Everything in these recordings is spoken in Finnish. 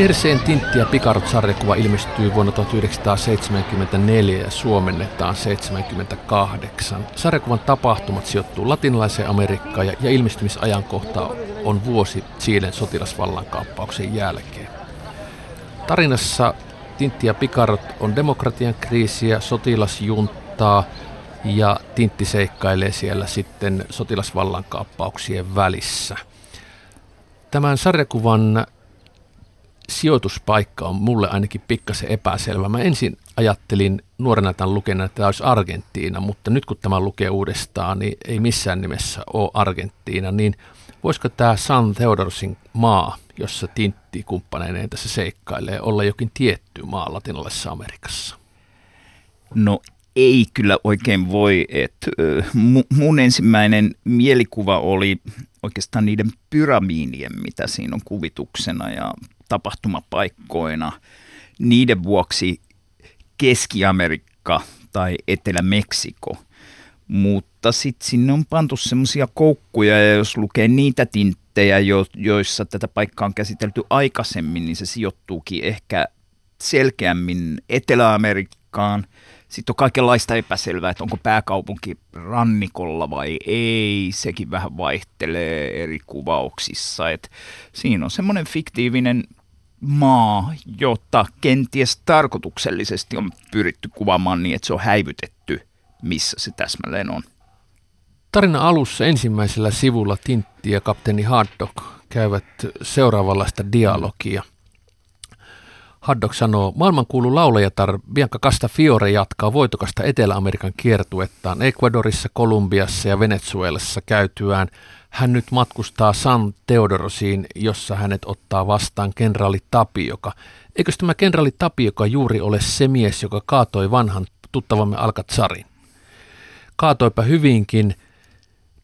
Erseen Tintti ja Pikarot-sarjakuva ilmestyy vuonna 1974 ja suomennetaan 78. Sarjakuvan tapahtumat sijoittuu latinalaiseen Amerikkaan ja, ja ilmestymisajankohta on vuosi Chilen sotilasvallankaappauksen jälkeen. Tarinassa Tintti ja Pikarot on demokratian kriisiä, sotilasjunttaa ja Tintti seikkailee siellä sitten sotilasvallankaappauksien välissä. Tämän sarjakuvan sijoituspaikka on mulle ainakin pikkasen epäselvä. Mä ensin ajattelin nuorena tämän lukena, että tämä olisi Argentiina, mutta nyt kun tämä lukee uudestaan, niin ei missään nimessä ole Argentiina, niin voisiko tämä San Theodorsin maa, jossa Tintti kumppaneineen tässä seikkailee, olla jokin tietty maa latinalaisessa Amerikassa? No ei kyllä oikein voi. että mun ensimmäinen mielikuva oli oikeastaan niiden pyramiinien, mitä siinä on kuvituksena ja tapahtumapaikkoina. Niiden vuoksi Keski-Amerikka tai Etelä-Meksiko. Mutta sitten sinne on pantu semmoisia koukkuja ja jos lukee niitä tinttejä, jo, joissa tätä paikkaa on käsitelty aikaisemmin, niin se sijoittuukin ehkä selkeämmin Etelä-Amerikkaan. Sitten on kaikenlaista epäselvää, että onko pääkaupunki rannikolla vai ei. Sekin vähän vaihtelee eri kuvauksissa. Et siinä on semmoinen fiktiivinen maa, jota kenties tarkoituksellisesti on pyritty kuvaamaan niin, että se on häivytetty, missä se täsmälleen on. Tarina alussa ensimmäisellä sivulla Tintti ja kapteeni Haddock käyvät seuraavanlaista dialogia. Haddock sanoo, maailmankuulu laulajatar Bianca Castafiore jatkaa voitokasta Etelä-Amerikan kiertuettaan Ecuadorissa, Kolumbiassa ja Venezuelassa käytyään – hän nyt matkustaa San Teodorosiin, jossa hänet ottaa vastaan kenraali Tapioka. Eikö tämä kenraali Tapioka juuri ole se mies, joka kaatoi vanhan tuttavamme Alcatzarin? Kaatoipa hyvinkin.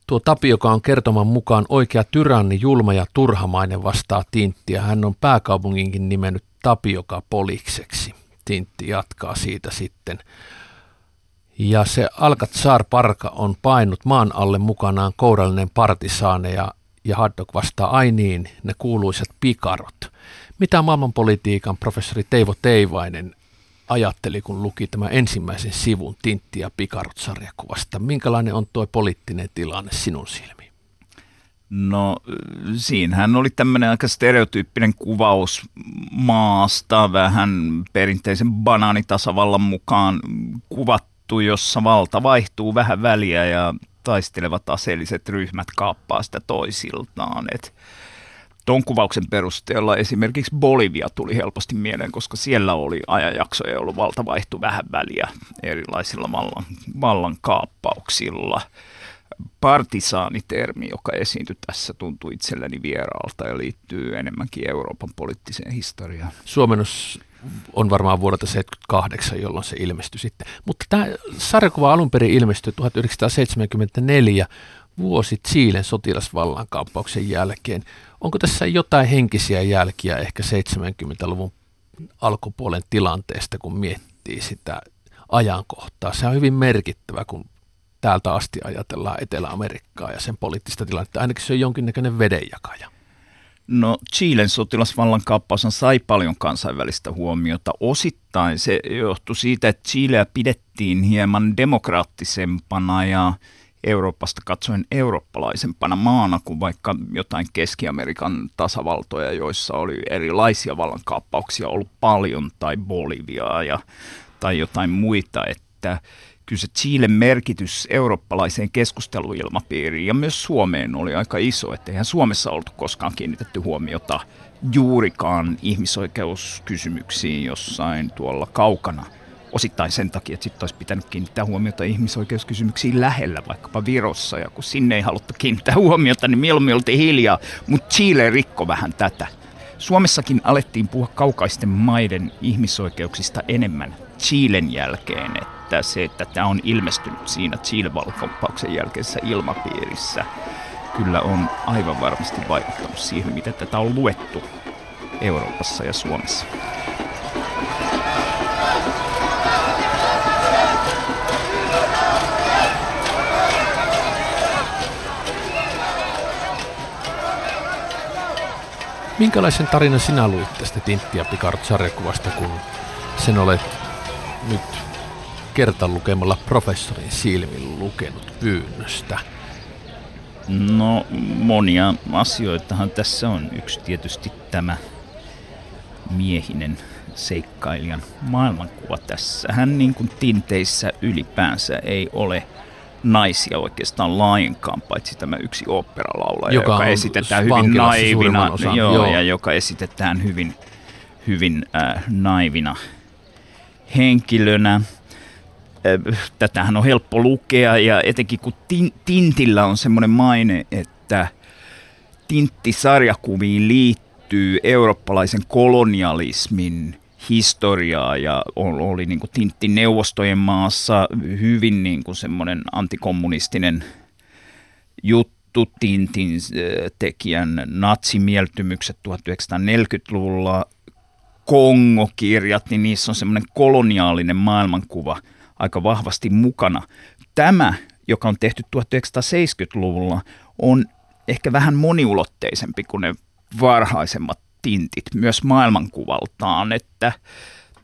Tuo Tapioka on kertoman mukaan oikea tyranni, julma ja turhamainen vastaa Tinttiä. Hän on pääkaupunginkin nimennyt Tapioka Polikseksi. Tintti jatkaa siitä sitten. Ja se Alcazar Parka on painut maan alle mukanaan kourallinen partisaane ja, Haddock vastaa ai niin, ne kuuluisat pikarot. Mitä maailmanpolitiikan professori Teivo Teivainen ajatteli, kun luki tämän ensimmäisen sivun Tintti ja Pikarot-sarjakuvasta? Minkälainen on tuo poliittinen tilanne sinun silmiin? No siinähän oli tämmöinen aika stereotyyppinen kuvaus maasta, vähän perinteisen banaanitasavallan mukaan kuvattu juttu, jossa valta vaihtuu vähän väliä ja taistelevat aseelliset ryhmät kaappaa sitä toisiltaan. Et Tuon kuvauksen perusteella esimerkiksi Bolivia tuli helposti mieleen, koska siellä oli ajanjaksoja, jolloin valta vaihtui vähän väliä erilaisilla vallan, vallan kaappauksilla. Partisaanitermi, joka esiintyi tässä, tuntui itselleni vieraalta ja liittyy enemmänkin Euroopan poliittiseen historiaan. Suomennos on varmaan vuodelta 78, jolloin se ilmestyi sitten. Mutta tämä sarjakuva alun perin ilmestyi 1974 vuosi Chilen sotilasvallankaappauksen jälkeen. Onko tässä jotain henkisiä jälkiä ehkä 70-luvun alkupuolen tilanteesta, kun miettii sitä ajankohtaa? Se on hyvin merkittävä, kun täältä asti ajatellaan Etelä-Amerikkaa ja sen poliittista tilannetta. Ainakin se on jonkinnäköinen vedenjakaja. No Chilen sotilasvallankaappaus sai paljon kansainvälistä huomiota. Osittain se johtui siitä, että Chileä pidettiin hieman demokraattisempana ja Euroopasta katsoen eurooppalaisempana maana kuin vaikka jotain Keski-Amerikan tasavaltoja, joissa oli erilaisia vallankaappauksia ollut paljon, tai Boliviaa ja, tai jotain muita, että kyllä se Chilen merkitys eurooppalaiseen keskusteluilmapiiriin ja myös Suomeen oli aika iso, että eihän Suomessa oltu koskaan kiinnitetty huomiota juurikaan ihmisoikeuskysymyksiin jossain tuolla kaukana. Osittain sen takia, että sitten olisi pitänyt kiinnittää huomiota ihmisoikeuskysymyksiin lähellä, vaikkapa Virossa, ja kun sinne ei haluttu kiinnittää huomiota, niin mieluummin oltiin hiljaa, mutta Chile rikko vähän tätä. Suomessakin alettiin puhua kaukaisten maiden ihmisoikeuksista enemmän Chilen jälkeen, että se, että tämä on ilmestynyt siinä Chile-valkopauksen jälkeisessä ilmapiirissä, kyllä on aivan varmasti vaikuttanut siihen, miten tätä on luettu Euroopassa ja Suomessa. Minkälaisen tarinan sinä luit tästä Tintti ja Picard-sarjakuvasta, kun sen olet nyt kertan lukemalla professorin silmin lukenut pyynnöstä? No monia asioitahan tässä on. Yksi tietysti tämä miehinen seikkailijan maailmankuva tässä. Hän niin kuin tinteissä ylipäänsä ei ole naisia oikeastaan lainkaan, paitsi tämä yksi oopperalaulaja, joka, joka esitetään hyvin naivina, joo, joo. ja joka esitetään hyvin, hyvin äh, naivina henkilönä. Äh, tätähän on helppo lukea ja etenkin kun tin, Tintillä on semmoinen maine, että Tintti-sarjakuviin liittyy eurooppalaisen kolonialismin historiaa ja oli niin kuin Tintti neuvostojen maassa hyvin niin kuin semmoinen antikommunistinen juttu Tintin äh, tekijän natsimieltymykset 1940-luvulla, Kongo-kirjat, niin niissä on semmoinen koloniaalinen maailmankuva aika vahvasti mukana. Tämä, joka on tehty 1970-luvulla, on ehkä vähän moniulotteisempi kuin ne varhaisemmat tintit myös maailmankuvaltaan, että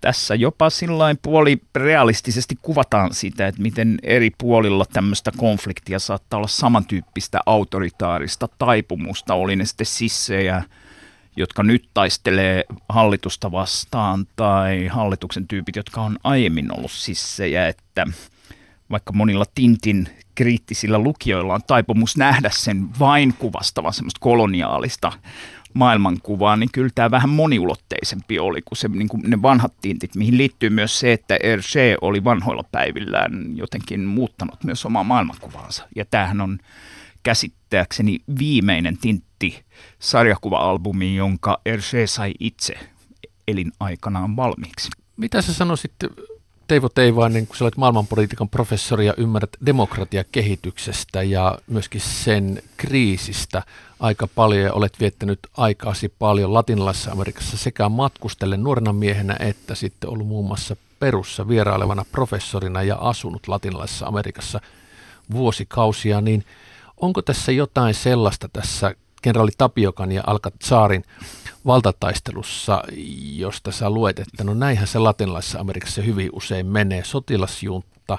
tässä jopa sillain puoli realistisesti kuvataan sitä, että miten eri puolilla tämmöistä konfliktia saattaa olla samantyyppistä autoritaarista taipumusta, oli ne sitten sissejä, jotka nyt taistelee hallitusta vastaan, tai hallituksen tyypit, jotka on aiemmin ollut sissejä, että vaikka monilla Tintin kriittisillä lukijoilla on taipumus nähdä sen vain kuvastavan semmoista koloniaalista maailmankuvaa, niin kyllä tämä vähän moniulotteisempi oli kuin, se, niin kuin ne vanhat tintit, mihin liittyy myös se, että Hergé oli vanhoilla päivillään jotenkin muuttanut myös omaa maailmankuvaansa. Ja tämähän on käsittääkseni viimeinen tintti sarjakuva-albumi, jonka Hergé sai itse elinaikanaan valmiiksi. Mitä sä sanoisit Teivo Teivainen, kun sä olet maailmanpolitiikan professori ja ymmärrät demokratiakehityksestä ja myöskin sen kriisistä aika paljon ja olet viettänyt aikaasi paljon latinalaisessa Amerikassa sekä matkustellen nuorena miehenä että sitten ollut muun muassa Perussa vierailevana professorina ja asunut latinalaisessa Amerikassa vuosikausia, niin onko tässä jotain sellaista tässä kenraali Tapiokan ja Alcatzarin valtataistelussa, josta sä luet, että no näinhän se latinalaisessa Amerikassa hyvin usein menee. Sotilasjunta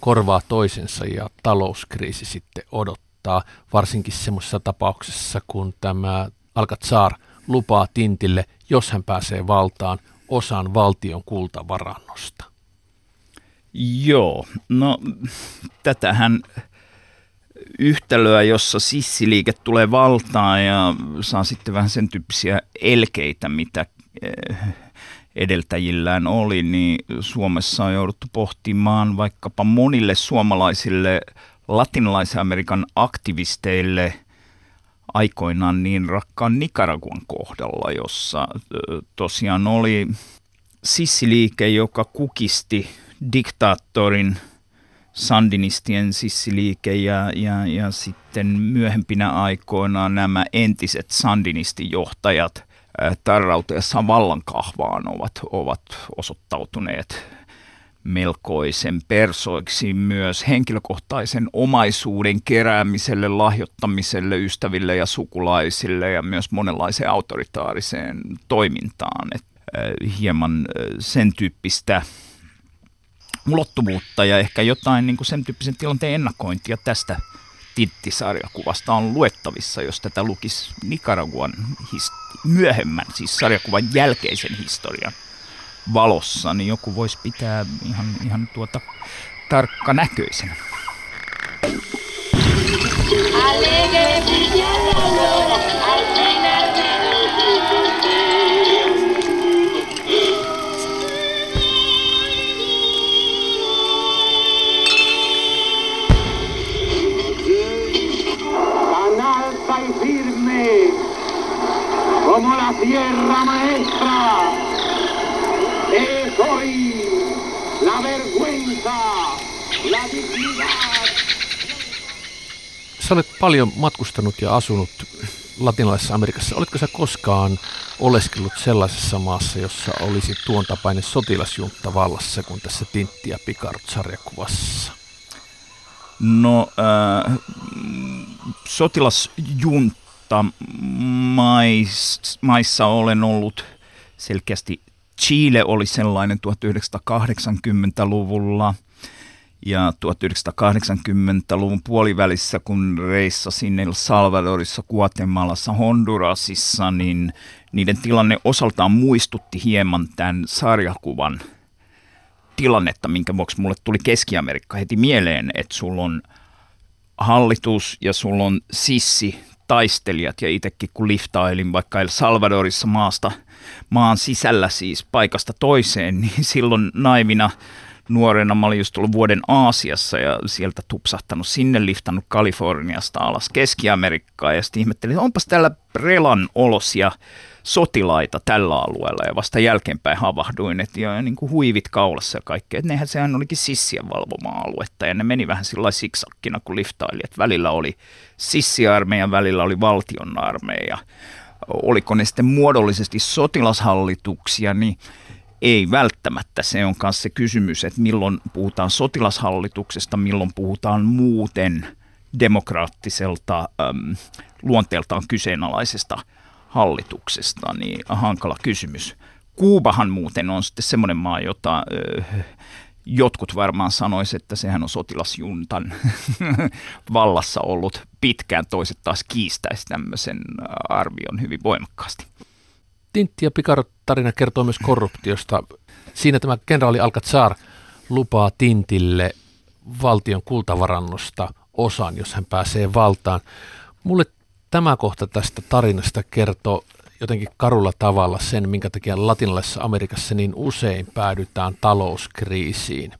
korvaa toisensa ja talouskriisi sitten odottaa, varsinkin semmoisessa tapauksessa, kun tämä Alcazar lupaa Tintille, jos hän pääsee valtaan, osan valtion kultavarannosta. Joo, no tätähän yhtälöä, jossa sissiliike tulee valtaan ja saa sitten vähän sen tyyppisiä elkeitä, mitä eh, edeltäjillään oli, niin Suomessa on jouduttu pohtimaan vaikkapa monille suomalaisille latinalaisen Amerikan aktivisteille aikoinaan niin rakkaan Nicaraguan kohdalla, jossa eh, tosiaan oli sissiliike, joka kukisti diktaattorin – sandinistien sissiliike ja, ja, ja sitten myöhempinä aikoina nämä entiset sandinistijohtajat tarrauteessa vallankahvaan ovat, ovat osoittautuneet melkoisen persoiksi myös henkilökohtaisen omaisuuden keräämiselle, lahjoittamiselle ystäville ja sukulaisille ja myös monenlaiseen autoritaariseen toimintaan. Et, hieman sen tyyppistä ulottuvuutta ja ehkä jotain niin kuin sen tyyppisen tilanteen ennakointia tästä Tintti-sarjakuvasta on luettavissa, jos tätä lukisi Nicaraguan myöhemmän, siis sarjakuvan jälkeisen historian valossa, niin joku voisi pitää ihan, ihan tuota tarkka näköisenä. Alegre, como la tierra maestra. Es hoy la vergüenza, la dignidad. Sä olet paljon matkustanut ja asunut latinalaisessa Amerikassa. Oletko sä koskaan oleskellut sellaisessa maassa, jossa olisi tuon tapainen sotilasjunta vallassa kuin tässä Tintti ja Picard-sarjakuvassa? No, äh, sotilasjunta mutta mais, maissa olen ollut selkeästi Chile oli sellainen 1980-luvulla ja 1980-luvun puolivälissä, kun reissasin El Salvadorissa, Guatemalassa, Hondurasissa, niin niiden tilanne osaltaan muistutti hieman tämän sarjakuvan tilannetta, minkä vuoksi mulle tuli Keski-Amerikka heti mieleen, että sulla on hallitus ja sulla on sissi taistelijat ja itsekin kun liftailin vaikka El Salvadorissa maasta, maan sisällä siis paikasta toiseen, niin silloin naivina nuorena mä olin just tullut vuoden Aasiassa ja sieltä tupsahtanut sinne, liftannut Kaliforniasta alas Keski-Amerikkaan ja sitten ihmettelin, että onpas täällä relan olosia sotilaita tällä alueella ja vasta jälkeenpäin havahduin, että jo niin kuin huivit kaulassa ja kaikkea. Että nehän sehän olikin sissien valvomaa aluetta ja ne meni vähän sillä siksakkina kun liftaili, että välillä oli sissiarmeija, välillä oli valtion armeija. Oliko ne sitten muodollisesti sotilashallituksia, niin ei välttämättä. Se on myös se kysymys, että milloin puhutaan sotilashallituksesta, milloin puhutaan muuten demokraattiselta äm, luonteeltaan kyseenalaisesta hallituksesta, niin hankala kysymys. Kuubahan muuten on sitten semmoinen maa, jota ö, jotkut varmaan sanoisivat, että sehän on sotilasjuntan vallassa ollut pitkään, toiset taas kiistäisi tämmöisen arvion hyvin voimakkaasti. Tintti ja Pikarot tarina kertoo myös korruptiosta. Siinä tämä kenraali Alcazar lupaa Tintille valtion kultavarannosta osan, jos hän pääsee valtaan. Mulle tämä kohta tästä tarinasta kertoo jotenkin karulla tavalla sen, minkä takia latinalaisessa Amerikassa niin usein päädytään talouskriisiin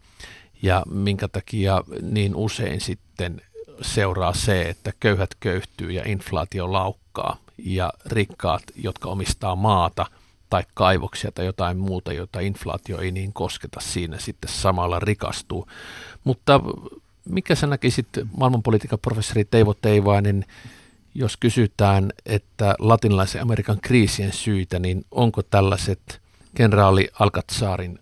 ja minkä takia niin usein sitten seuraa se, että köyhät köyhtyy ja inflaatio laukkaa ja rikkaat, jotka omistaa maata tai kaivoksia tai jotain muuta, jota inflaatio ei niin kosketa siinä sitten samalla rikastuu. Mutta mikä sä näkisit maailmanpolitiikan professori Teivo Teivainen, jos kysytään, että latinalaisen Amerikan kriisien syitä, niin onko tällaiset kenraali Alcazarin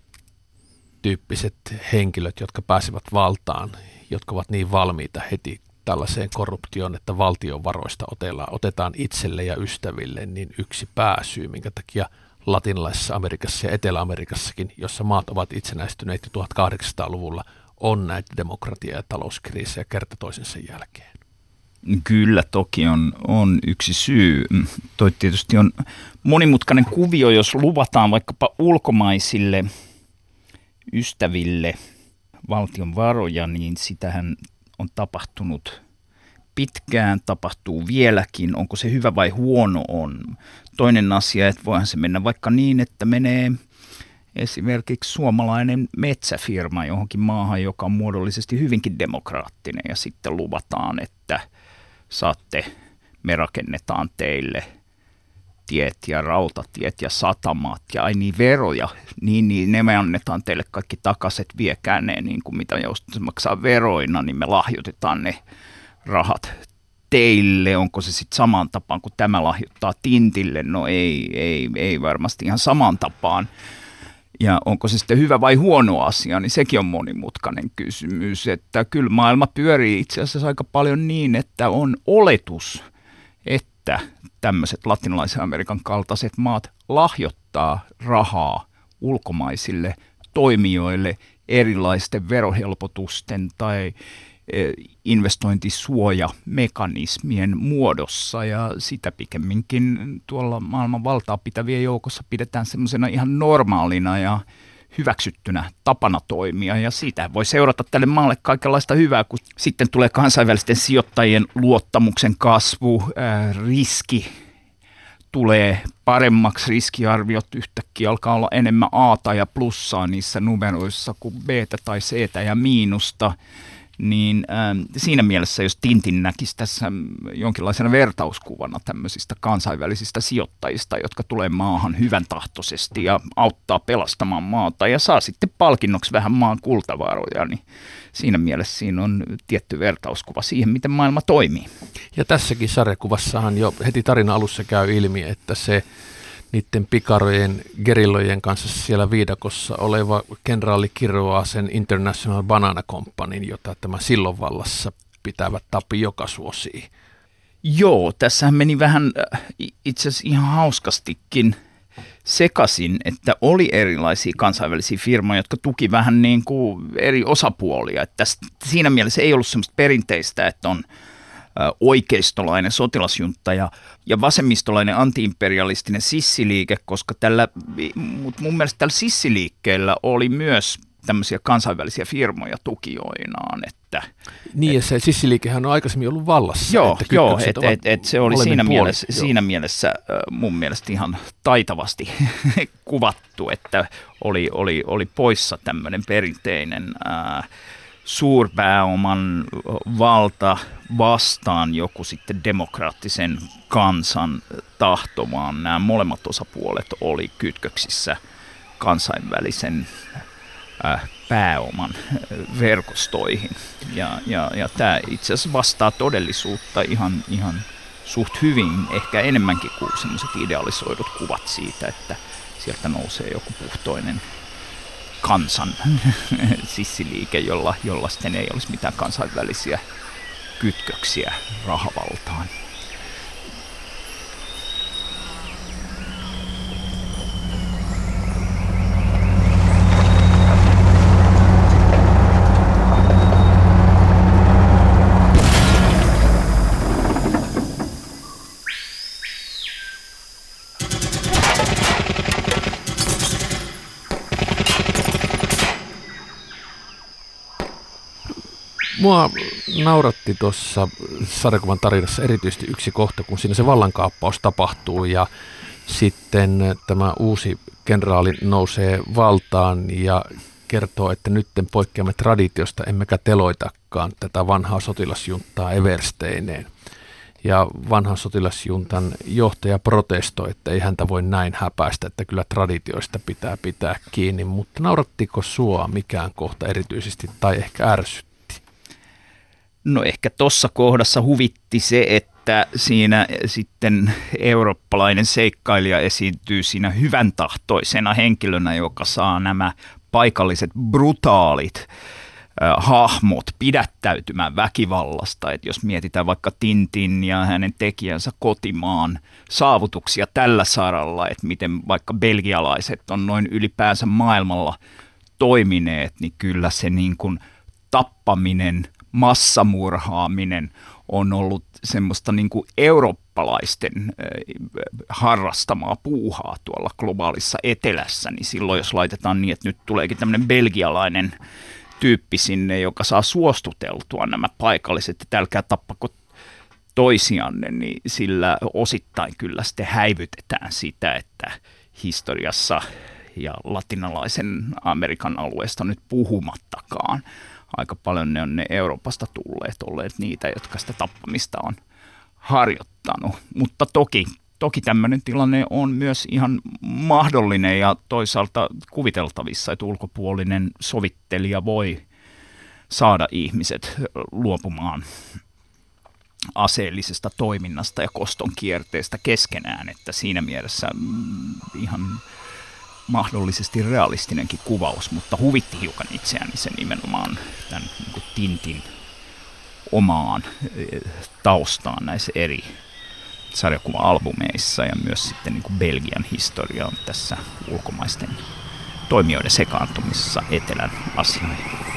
tyyppiset henkilöt, jotka pääsevät valtaan, jotka ovat niin valmiita heti tällaiseen korruptioon, että valtion varoista otetaan, otetaan itselle ja ystäville, niin yksi pääsyy, minkä takia latinalaisessa Amerikassa ja Etelä-Amerikassakin, jossa maat ovat itsenäistyneet jo 1800-luvulla, on näitä demokratia- ja talouskriisejä kerta toisensa jälkeen. Kyllä, toki on, on yksi syy. Toi tietysti on monimutkainen kuvio, jos luvataan vaikkapa ulkomaisille ystäville valtion varoja, niin sitähän on tapahtunut pitkään, tapahtuu vieläkin, onko se hyvä vai huono on. Toinen asia, että voihan se mennä vaikka niin, että menee esimerkiksi suomalainen metsäfirma johonkin maahan, joka on muodollisesti hyvinkin demokraattinen ja sitten luvataan, että saatte, me rakennetaan teille tiet ja rautatiet ja satamat ja ai niin veroja, niin, niin ne me annetaan teille kaikki takaiset, viekää ne niin kuin mitä jos maksaa veroina, niin me lahjoitetaan ne rahat teille, onko se sitten saman tapaan kuin tämä lahjoittaa Tintille, no ei, ei, ei varmasti ihan saman tapaan. Ja onko se sitten hyvä vai huono asia, niin sekin on monimutkainen kysymys. Että kyllä maailma pyörii itse asiassa aika paljon niin, että on oletus, että tämmöiset latinalaisen Amerikan kaltaiset maat lahjoittaa rahaa ulkomaisille toimijoille erilaisten verohelpotusten tai e, investointisuojamekanismien muodossa. Ja sitä pikemminkin tuolla maailman valtaa pitävien joukossa pidetään semmoisena ihan normaalina ja hyväksyttynä tapana toimia. Ja siitä voi seurata tälle maalle kaikenlaista hyvää, kun sitten tulee kansainvälisten sijoittajien luottamuksen kasvu, ää, riski tulee paremmaksi, riskiarviot yhtäkkiä alkaa olla enemmän A ja plussaa niissä numeroissa kuin B tai C ja miinusta niin äh, siinä mielessä, jos Tintin näkisi tässä jonkinlaisena vertauskuvana tämmöisistä kansainvälisistä sijoittajista, jotka tulee maahan hyvän tahtoisesti ja auttaa pelastamaan maata ja saa sitten palkinnoksi vähän maan kultavaroja, niin siinä mielessä siinä on tietty vertauskuva siihen, miten maailma toimii. Ja tässäkin sarjakuvassahan jo heti tarina alussa käy ilmi, että se niiden pikarojen, gerillojen kanssa siellä viidakossa oleva kenraali kirjoaa sen International Banana Companyn, jota tämä silloin vallassa pitävät tapi joka suosii. Joo, tässähän meni vähän äh, itse asiassa ihan hauskastikin sekasin, että oli erilaisia kansainvälisiä firmoja, jotka tuki vähän niin kuin eri osapuolia. Että siinä mielessä ei ollut semmoista perinteistä, että on oikeistolainen sotilasjunta ja, ja vasemmistolainen antiimperialistinen sissiliike, koska tällä, mun mielestä tällä sissiliikkeellä oli myös tämmöisiä kansainvälisiä firmoja tukijoinaan. Että, niin, et, ja se sissiliikehän on aikaisemmin ollut vallassa. Joo, että joo et, et, et se oli siinä mielessä, joo. siinä mielessä mun mielestä ihan taitavasti kuvattu, että oli, oli, oli poissa tämmöinen perinteinen ää, suurpääoman valta vastaan joku sitten demokraattisen kansan tahto, vaan nämä molemmat osapuolet oli kytköksissä kansainvälisen Äh, pääoman äh, verkostoihin. Ja, ja, ja tämä itse asiassa vastaa todellisuutta ihan, ihan suht hyvin, ehkä enemmänkin kuin sellaiset idealisoidut kuvat siitä, että sieltä nousee joku puhtoinen kansan sissiliike, jolla, jolla sitten ei olisi mitään kansainvälisiä kytköksiä rahavaltaan. Mua nauratti tuossa sarjakuvan tarinassa erityisesti yksi kohta, kun siinä se vallankaappaus tapahtuu ja sitten tämä uusi kenraali nousee valtaan ja kertoo, että nyt poikkeamme traditiosta, emmekä teloitakaan tätä vanhaa sotilasjuntaa Eversteineen. Ja vanhan sotilasjuntan johtaja protestoi, että ei häntä voi näin häpäistä, että kyllä traditioista pitää pitää kiinni. Mutta naurattiko sua mikään kohta erityisesti tai ehkä ärsyt? No ehkä tuossa kohdassa huvitti se, että siinä sitten eurooppalainen seikkailija esiintyy siinä hyvän tahtoisena henkilönä, joka saa nämä paikalliset brutaalit hahmot pidättäytymään väkivallasta. Et jos mietitään vaikka Tintin ja hänen tekijänsä kotimaan saavutuksia tällä saralla, että miten vaikka belgialaiset on noin ylipäänsä maailmalla toimineet, niin kyllä se niin kuin tappaminen – massamurhaaminen on ollut semmoista niin kuin eurooppalaisten harrastamaa puuhaa tuolla globaalissa etelässä, niin silloin jos laitetaan niin, että nyt tuleekin tämmöinen belgialainen tyyppi sinne, joka saa suostuteltua nämä paikalliset, että älkää tappako toisianne, niin sillä osittain kyllä sitten häivytetään sitä, että historiassa ja latinalaisen Amerikan alueesta nyt puhumattakaan – aika paljon ne on ne Euroopasta tulleet olleet niitä, jotka sitä tappamista on harjoittanut. Mutta toki, toki tämmöinen tilanne on myös ihan mahdollinen ja toisaalta kuviteltavissa, että ulkopuolinen sovittelija voi saada ihmiset luopumaan aseellisesta toiminnasta ja koston kierteestä keskenään, että siinä mielessä mm, ihan mahdollisesti realistinenkin kuvaus, mutta huvitti hiukan itseäni se nimenomaan tämän niin kuin Tintin omaan eh, taustaan näissä eri sarjakuva-albumeissa ja myös sitten niin kuin Belgian historia on tässä ulkomaisten toimijoiden sekaantumisessa etelän asioihin.